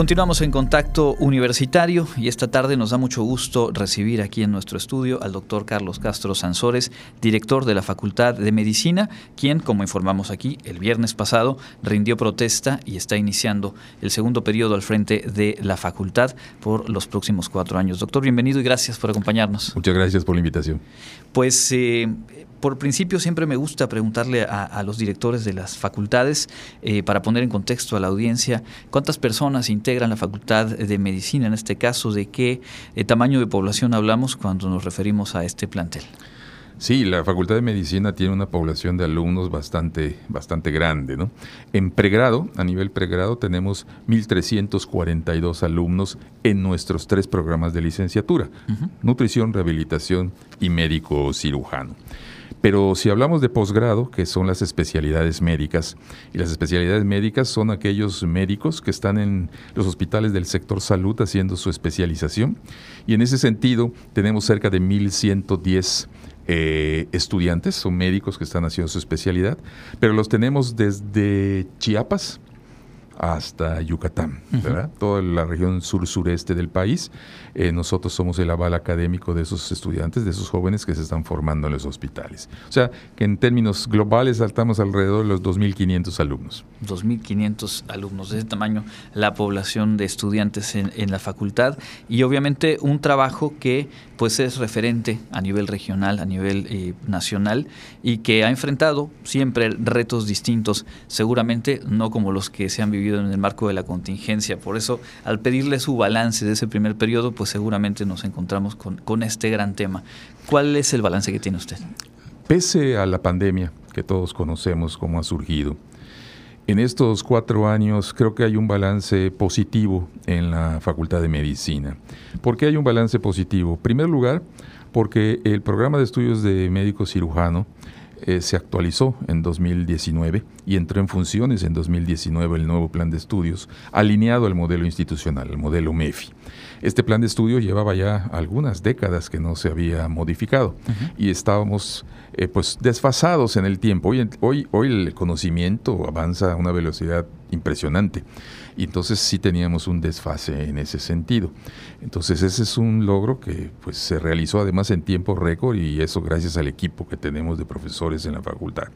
Continuamos en contacto universitario y esta tarde nos da mucho gusto recibir aquí en nuestro estudio al doctor Carlos Castro Sansores, director de la Facultad de Medicina, quien, como informamos aquí, el viernes pasado rindió protesta y está iniciando el segundo periodo al frente de la facultad por los próximos cuatro años. Doctor, bienvenido y gracias por acompañarnos. Muchas gracias por la invitación. Pues eh, por principio siempre me gusta preguntarle a, los directores de las facultades, eh, para poner en contexto a la audiencia, cuántas personas integran la Facultad de Medicina, en este caso, de qué eh, tamaño de población hablamos cuando nos referimos a este plantel. Sí, la Facultad de Medicina tiene una población de alumnos bastante, bastante grande. ¿no? En pregrado, a nivel pregrado, tenemos 1.342 alumnos en nuestros tres programas de licenciatura, nutrición, rehabilitación y médico cirujano. Pero si hablamos de posgrado, que son las especialidades médicas, y las especialidades médicas son aquellos médicos que están en los hospitales del sector salud haciendo su especialización, y en ese sentido tenemos cerca de 1.110 eh, estudiantes o médicos que están haciendo su especialidad, pero los tenemos desde Chiapas, hasta Yucatán, ¿verdad? Toda la región sur-sureste del país. Eh, nosotros somos el aval académico de esos estudiantes, de esos jóvenes que se están formando en los hospitales. O sea, que en términos globales saltamos alrededor de los 2.500 alumnos. 2.500 alumnos, de ese tamaño la población de estudiantes en, en la facultad y obviamente un trabajo que pues es referente a nivel regional, a nivel eh, nacional y que ha enfrentado siempre retos distintos, seguramente no como los que se han vivido en el marco de la contingencia. Por eso, al pedirle su balance de ese primer periodo, pues seguramente nos encontramos con, este gran tema. ¿Cuál es el balance que tiene usted? Pese a la pandemia que todos conocemos cómo ha surgido, en estos cuatro años creo que hay un balance positivo en la Facultad de Medicina. ¿Por qué hay un balance positivo? En primer lugar, porque el programa de estudios de médico cirujano eh, se actualizó en 2019 y entró en funciones en 2019 el nuevo plan de estudios alineado al modelo institucional, el modelo MEFI. Este plan de estudios llevaba ya algunas décadas que no se había modificado y estábamos eh, pues desfasados en el tiempo. Hoy, hoy, hoy el conocimiento avanza a una velocidad impresionante. Y entonces sí teníamos un desfase en ese sentido. Entonces ese es un logro que pues se realizó además en tiempo récord y eso gracias al equipo que tenemos de profesores en la facultad.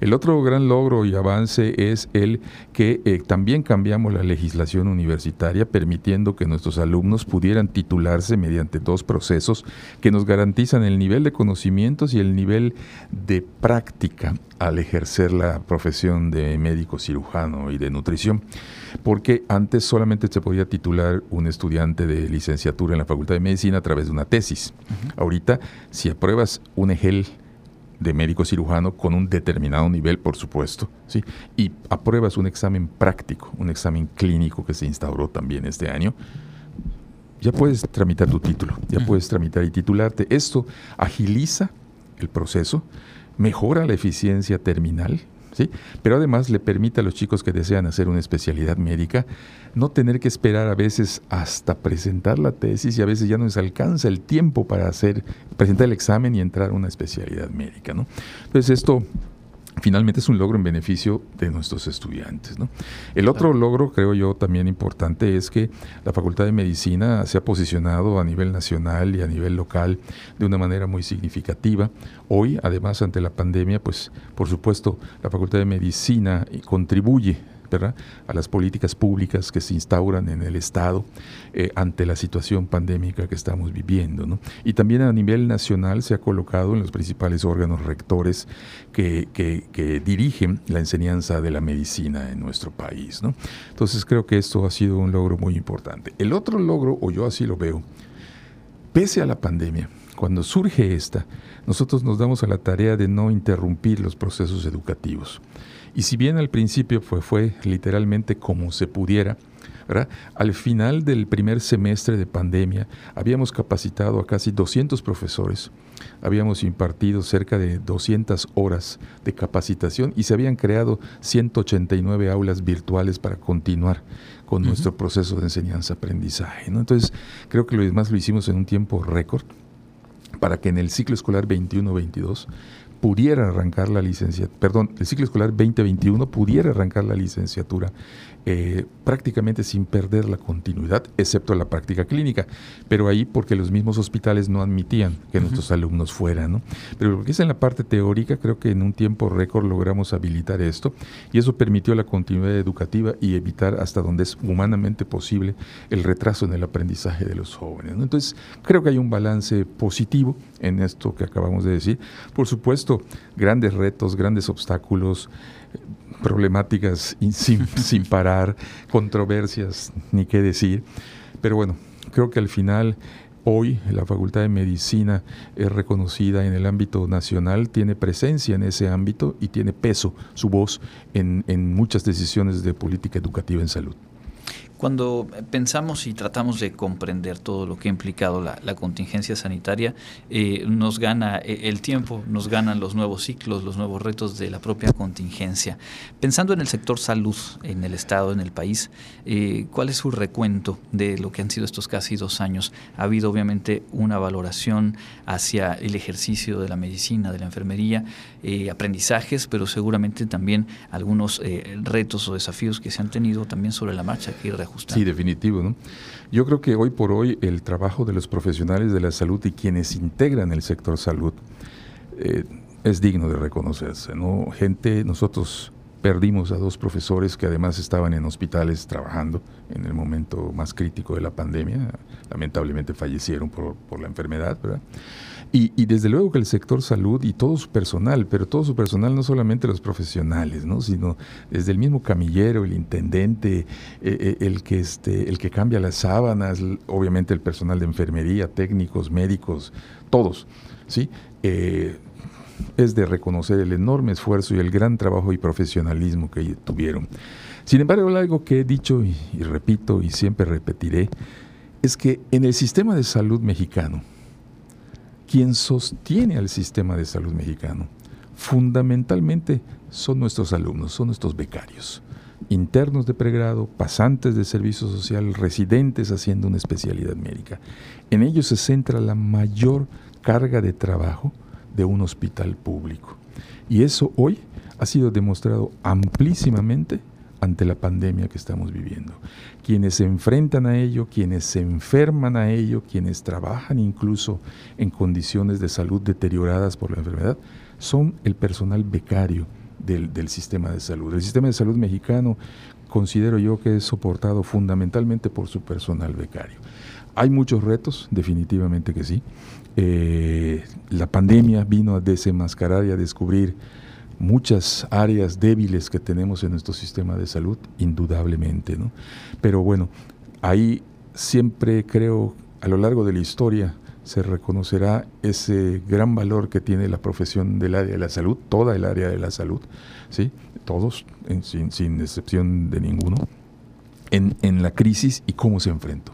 El otro gran logro y avance es el que eh, también cambiamos la legislación universitaria permitiendo que nuestros alumnos pudieran titularse mediante dos procesos que nos garantizan el nivel de conocimientos y el nivel de práctica al ejercer la profesión de médico cirujano y de nutrición, porque antes solamente se podía titular un estudiante de licenciatura en la Facultad de Medicina a través de una tesis. Ahorita, si apruebas un EGEL de médico cirujano con un determinado nivel, por supuesto, ¿sí? y apruebas un examen práctico, un examen clínico que se instauró también este año, ya puedes tramitar tu título, ya puedes tramitar y titularte. Esto agiliza el proceso, mejora la eficiencia terminal, ¿sí? pero además le permite a los chicos que desean hacer una especialidad médica no tener que esperar a veces hasta presentar la tesis y a veces ya no les alcanza el tiempo para hacer, presentar el examen y entrar a una especialidad médica. ¿no? Entonces esto finalmente es un logro en beneficio de nuestros estudiantes. El otro logro, creo yo, también importante es que la Facultad de Medicina se ha posicionado a nivel nacional y a nivel local de una manera muy significativa. Hoy, además, ante la pandemia, pues por supuesto, la Facultad de Medicina contribuye a las políticas públicas que se instauran en el Estado eh, ante la situación pandémica que estamos viviendo. Y también a nivel nacional se ha colocado en los principales órganos rectores que, dirigen la enseñanza de la medicina en nuestro país. Entonces creo que esto ha sido un logro muy importante. El otro logro, o yo así lo veo, pese a la pandemia, cuando surge esta, nosotros nos damos a la tarea de no interrumpir los procesos educativos. Y si bien al principio fue, fue literalmente como se pudiera, al final del primer semestre de pandemia habíamos capacitado a casi 200 profesores, habíamos impartido cerca de 200 horas de capacitación y se habían creado 189 aulas virtuales para continuar con nuestro proceso de enseñanza-aprendizaje. Entonces, creo que lo demás lo hicimos en un tiempo récord para que en el ciclo escolar 21-22 pudiera arrancar la licenciatura, perdón, el ciclo escolar 2021 pudiera arrancar la licenciatura eh, prácticamente sin perder la continuidad, excepto la práctica clínica, pero ahí porque los mismos hospitales no admitían que nuestros alumnos fueran. ¿no? Pero lo que es en la parte teórica, creo que en un tiempo récord logramos habilitar esto y eso permitió la continuidad educativa y evitar hasta donde es humanamente posible el retraso en el aprendizaje de los jóvenes. Entonces, creo que hay un balance positivo en esto que acabamos de decir. Por supuesto, grandes retos, grandes obstáculos problemáticas sin, sin parar, controversias, ni qué decir. Pero bueno, creo que al final Hoy la Facultad de Medicina es reconocida en el ámbito nacional, tiene presencia en ese ámbito y tiene peso su voz en, en muchas decisiones de política educativa en salud. Cuando pensamos y tratamos de comprender todo lo que ha implicado la, contingencia sanitaria, eh, nos gana eh, el tiempo, nos ganan los nuevos ciclos, los nuevos retos de la propia contingencia. Pensando en el sector salud en el Estado, en el país, eh, ¿cuál es su recuento de lo que han sido estos casi dos años? Ha habido obviamente una valoración hacia el ejercicio de la medicina, de la enfermería, aprendizajes, pero seguramente también algunos retos o desafíos que se han tenido también sobre la marcha que Sí, definitivo. ¿no? Yo creo que hoy por hoy el trabajo de los profesionales de la salud y quienes integran el sector salud eh, es digno de reconocerse. ¿no? Gente, nosotros perdimos a dos profesores que además estaban en hospitales trabajando en el momento más crítico de la pandemia. Lamentablemente fallecieron por, por la enfermedad. Y, desde luego que el sector salud y todo su personal, pero todo su personal, no solamente los profesionales, ¿no? sino desde el mismo camillero, el intendente, eh, eh, el, que este, el que cambia las sábanas, obviamente el personal de enfermería, técnicos, médicos, todos. ¿sí? Eh, es de reconocer el enorme esfuerzo y el gran trabajo y profesionalismo que tuvieron. Sin embargo, algo que he dicho y repito y siempre repetiré, es que en el sistema de salud mexicano, quien sostiene al sistema de salud mexicano. Fundamentalmente son nuestros alumnos, son nuestros becarios, internos de pregrado, pasantes de servicio social, residentes haciendo una especialidad médica. En ellos se centra la mayor carga de trabajo de un hospital público. Y eso hoy ha sido demostrado amplísimamente ante la pandemia que estamos viviendo. Quienes se enfrentan a ello, quienes se enferman a ello, quienes trabajan incluso en condiciones de salud deterioradas por la enfermedad, son el personal becario del, del sistema de salud. El sistema de salud mexicano considero yo que es soportado fundamentalmente por su personal becario. Hay muchos retos, definitivamente que sí. Eh, la pandemia vino a desenmascarar y a descubrir muchas áreas débiles que tenemos en nuestro sistema de salud, indudablemente, ¿no? Pero bueno, ahí siempre creo, a lo largo de la historia, se reconocerá ese gran valor que tiene la profesión del área de la salud, toda el área de la salud, ¿sí? todos, sin, sin, excepción de ninguno, en, en la crisis y cómo se enfrentó.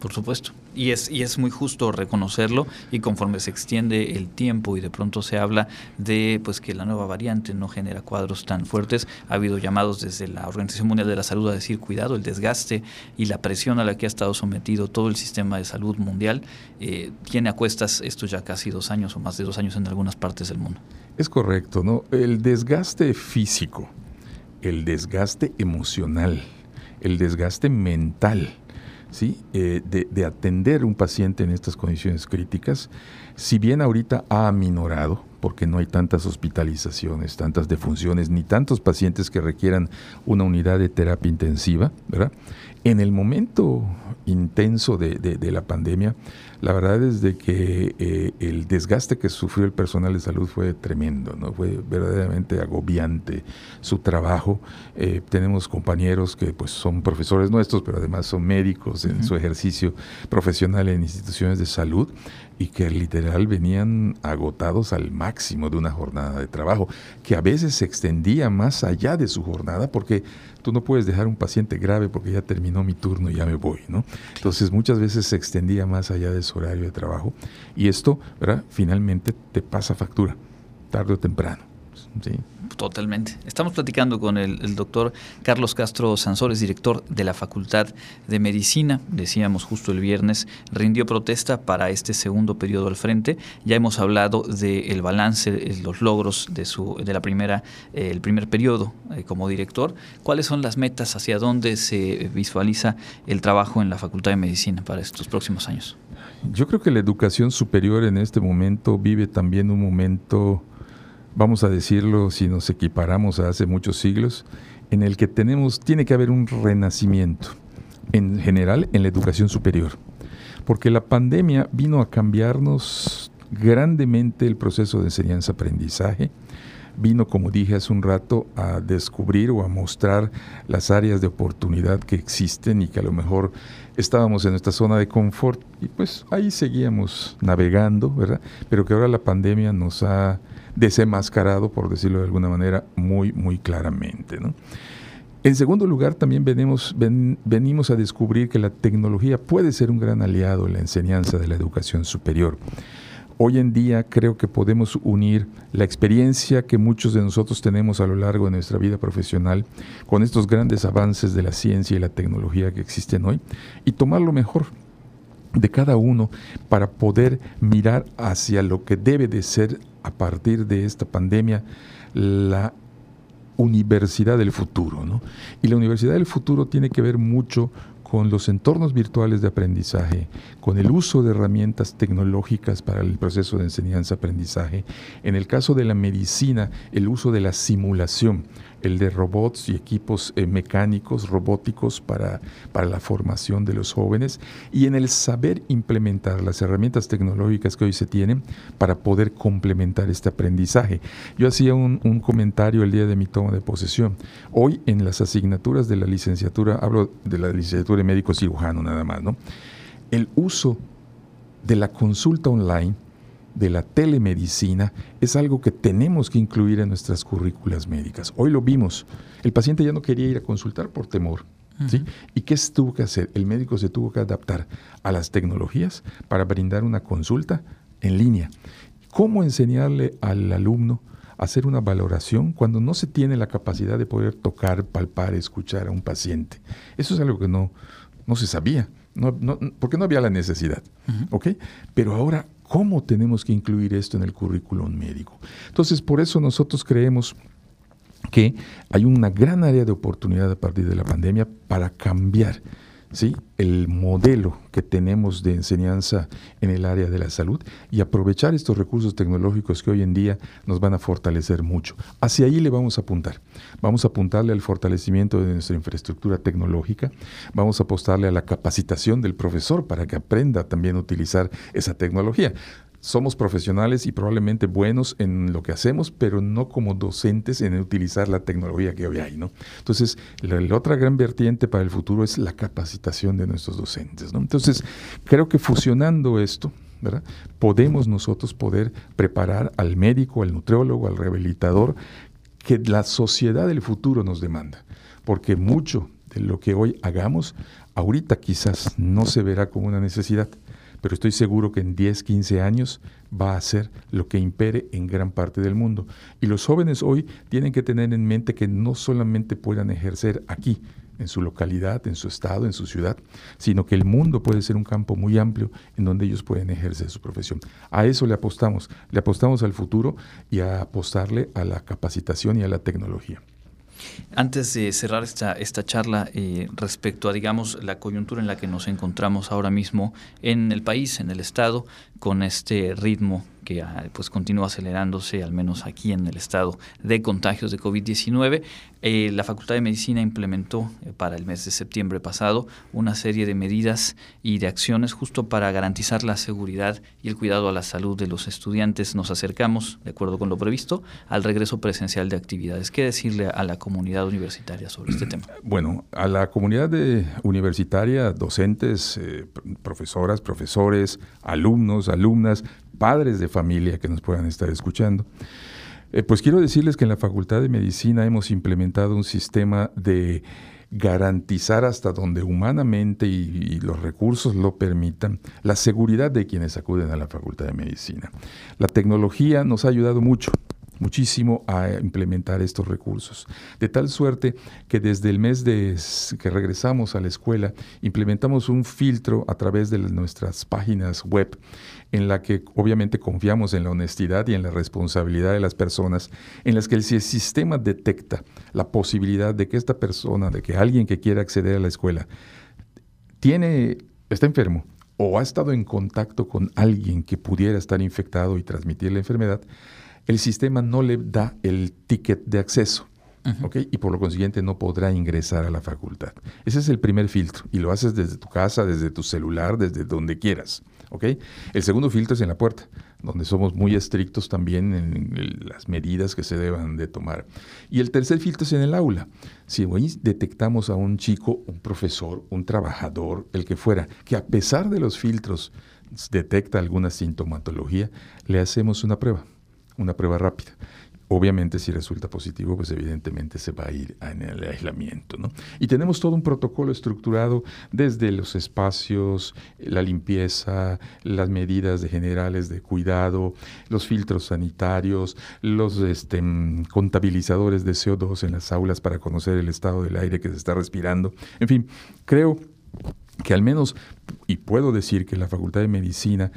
Por supuesto. Y es, y es muy justo reconocerlo y conforme se extiende el tiempo y de pronto se habla de pues que la nueva variante no genera cuadros tan fuertes, ha habido llamados desde la Organización Mundial de la Salud a decir cuidado, el desgaste y la presión a la que ha estado sometido todo el sistema de salud mundial eh, tiene a cuestas esto ya casi dos años o más de dos años en algunas partes del mundo. Es correcto, ¿no? El desgaste físico, el desgaste emocional, el desgaste mental ¿sí? Eh, de, de, atender un paciente en estas condiciones críticas, si bien ahorita ha aminorado, porque no hay tantas hospitalizaciones, tantas defunciones, ni tantos pacientes que requieran una unidad de terapia intensiva, ¿verdad? En el momento intenso de, la pandemia, la verdad es de que eh, el desgaste que sufrió el personal de salud fue tremendo, ¿no? fue verdaderamente agobiante su trabajo. Eh, tenemos compañeros que pues, son profesores nuestros, pero además son médicos en su ejercicio profesional en instituciones de salud y que literal venían agotados al máximo de una jornada de trabajo, que a veces se extendía más allá de su jornada porque tú no puedes dejar un paciente grave porque ya terminó mi turno y ya me voy, ¿no? Entonces muchas veces se extendía más allá de su horario de trabajo y esto, ¿verdad? Finalmente te pasa factura, tarde o temprano. ¿sí? Totalmente. Estamos platicando con el, doctor Carlos Castro Sansores, director de la Facultad de Medicina. Decíamos justo el viernes, rindió protesta para este segundo periodo al frente. Ya hemos hablado del balance, los logros de, su, de la primera, eh, el primer periodo eh, como director. ¿Cuáles son las metas? ¿Hacia dónde se visualiza el trabajo en la Facultad de Medicina para estos próximos años? Yo creo que la educación superior en este momento vive también un momento vamos a decirlo si nos equiparamos a hace muchos siglos, en el que tenemos, tiene que haber un renacimiento, en general en la educación superior, porque la pandemia vino a cambiarnos grandemente el proceso de enseñanza-aprendizaje, vino, como dije hace un rato, a descubrir o a mostrar las áreas de oportunidad que existen y que a lo mejor estábamos en nuestra zona de confort y pues ahí seguíamos navegando, ¿verdad? Pero que ahora la pandemia nos ha desenmascarado, por decirlo de alguna manera, muy, muy claramente. En segundo lugar, también venimos, venimos a descubrir que la tecnología puede ser un gran aliado en la enseñanza de la educación superior. Hoy en día creo que podemos unir la experiencia que muchos de nosotros tenemos a lo largo de nuestra vida profesional con estos grandes avances de la ciencia y la tecnología que existen hoy y tomar lo mejor de cada uno para poder mirar hacia lo que debe de ser a partir de esta pandemia la universidad del futuro. ¿no? Y la universidad del futuro tiene que ver mucho con los entornos virtuales de aprendizaje, con el uso de herramientas tecnológicas para el proceso de enseñanza-aprendizaje. En el caso de la medicina, el uso de la simulación el de robots y equipos eh, mecánicos, robóticos para, para la formación de los jóvenes y en el saber implementar las herramientas tecnológicas que hoy se tienen para poder complementar este aprendizaje. Yo hacía un, un comentario el día de mi toma de posesión. Hoy en las asignaturas de la licenciatura, hablo de la licenciatura de médico cirujano nada más, ¿no? El uso de la consulta online de la telemedicina es algo que tenemos que incluir en nuestras currículas médicas. Hoy lo vimos. El paciente ya no quería ir a consultar por temor. ¿sí? ¿Y qué se tuvo que hacer? El médico se tuvo que adaptar a las tecnologías para brindar una consulta en línea. ¿Cómo enseñarle al alumno a hacer una valoración cuando no se tiene la capacidad de poder tocar, palpar, escuchar a un paciente? Eso es algo que no, no se sabía, no, porque no había la necesidad. Pero ahora ¿Cómo tenemos que incluir esto en el currículum médico? Entonces, por eso nosotros creemos que hay una gran área de oportunidad a partir de la pandemia para cambiar ¿sí? el modelo que tenemos de enseñanza en el área de la salud y aprovechar estos recursos tecnológicos que hoy en día nos van a fortalecer mucho. Hacia ahí le vamos a apuntar. Vamos a apuntarle al fortalecimiento de nuestra infraestructura tecnológica, vamos a apostarle a la capacitación del profesor para que aprenda también a utilizar esa tecnología somos profesionales y probablemente buenos en lo que hacemos, pero no como docentes en utilizar la tecnología que hoy hay, ¿no? Entonces, la, otra gran vertiente para el futuro es la capacitación de nuestros docentes, ¿no? Entonces, creo que fusionando esto, ¿verdad? Podemos nosotros poder preparar al médico, al nutriólogo, al rehabilitador, que la sociedad del futuro nos demanda, porque mucho de lo que hoy hagamos, ahorita quizás no se verá como una necesidad, pero estoy seguro que en 10, 15 años va a ser lo que impere en gran parte del mundo. Y los jóvenes hoy tienen que tener en mente que no solamente puedan ejercer aquí, en su localidad, en su estado, en su ciudad, sino que el mundo puede ser un campo muy amplio en donde ellos pueden ejercer su profesión. A eso le apostamos, le apostamos al futuro y a apostarle a la capacitación y a la tecnología. Antes de cerrar esta, esta charla eh, respecto a, digamos, la coyuntura en la que nos encontramos ahora mismo en el país, en el Estado, con este ritmo que ah, pues continúa acelerándose, al menos aquí en el estado, de contagios de COVID-19. Eh, la Facultad de Medicina implementó eh, para el mes de septiembre pasado una serie de medidas y de acciones justo para garantizar la seguridad y el cuidado a la salud de los estudiantes. Nos acercamos, de acuerdo con lo previsto, al regreso presencial de actividades. ¿Qué decirle a la comunidad universitaria sobre este tema? Bueno, a la comunidad universitaria, docentes, eh, profesoras, profesores, alumnos, alumnas, padres de familia que nos puedan estar escuchando. Eh, pues quiero decirles que en la Facultad de Medicina hemos implementado un sistema de garantizar hasta donde humanamente y, los recursos lo permitan la seguridad de quienes acuden a la Facultad de Medicina. La tecnología nos ha ayudado mucho muchísimo a implementar estos recursos. De tal suerte que desde el mes de que regresamos a la escuela, implementamos un filtro a través de nuestras páginas web en la que obviamente confiamos en la honestidad y en la responsabilidad de las personas, en las que el sistema detecta la posibilidad de que esta persona, de que alguien que quiera acceder a la escuela, tiene, está enfermo o ha estado en contacto con alguien que pudiera estar infectado y transmitir la enfermedad, el sistema no le da el ticket de acceso. Y por lo consiguiente no podrá ingresar a la facultad. Ese es el primer filtro y lo haces desde tu casa, desde tu celular, desde donde quieras. El segundo filtro es en la puerta, donde somos muy estrictos también en las medidas que se deban de tomar. Y el tercer filtro es en el aula. Si hoy detectamos a un chico, un profesor, un trabajador, el que fuera, que a pesar de los filtros detecta alguna sintomatología, le hacemos una prueba, una prueba rápida. Obviamente, si resulta positivo, pues evidentemente se va a ir en el aislamiento. ¿no? Y tenemos todo un protocolo estructurado desde los espacios, la limpieza, las medidas de generales de cuidado, los filtros sanitarios, los este, contabilizadores de CO2 en las aulas para conocer el estado del aire que se está respirando. En fin, creo que al menos, y puedo decir que la Facultad de Medicina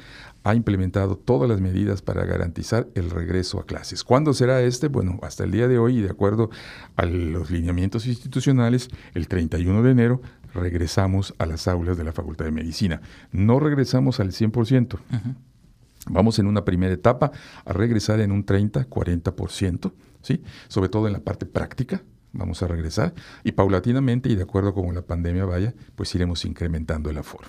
ha implementado todas las medidas para garantizar el regreso a clases. ¿Cuándo será este? Bueno, hasta el día de hoy, y de acuerdo a los lineamientos institucionales, el 31 de enero regresamos a las aulas de la Facultad de Medicina. No regresamos al 100%. Vamos en una primera etapa a regresar en un 30, 40%, ¿sí? sobre todo en la parte práctica, vamos a regresar y paulatinamente y de acuerdo con la pandemia vaya, pues iremos incrementando el aforo.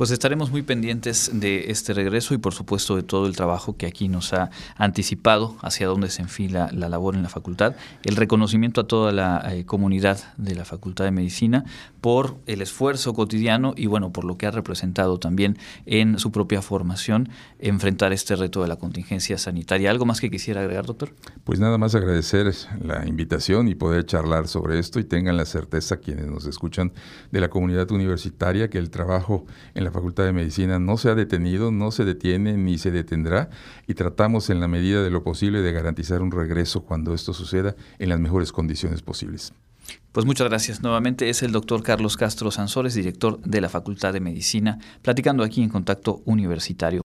Pues estaremos muy pendientes de este regreso y por supuesto de todo el trabajo que aquí nos ha anticipado hacia dónde se enfila la labor en la facultad, el reconocimiento a toda la eh, comunidad de la Facultad de Medicina por el esfuerzo cotidiano y bueno, por lo que ha representado también en su propia formación enfrentar este reto de la contingencia sanitaria. ¿Algo más que quisiera agregar, doctor? Pues nada más agradecer la invitación y poder charlar sobre esto y tengan la certeza quienes nos escuchan de la comunidad universitaria que el trabajo en la Facultad de Medicina no se ha detenido, no se detiene ni se detendrá y tratamos en la medida de lo posible de garantizar un regreso cuando esto suceda en las mejores condiciones posibles. Pues muchas gracias. Nuevamente es el doctor Carlos Castro Sansores, director de la Facultad de Medicina, platicando aquí en Contacto Universitario.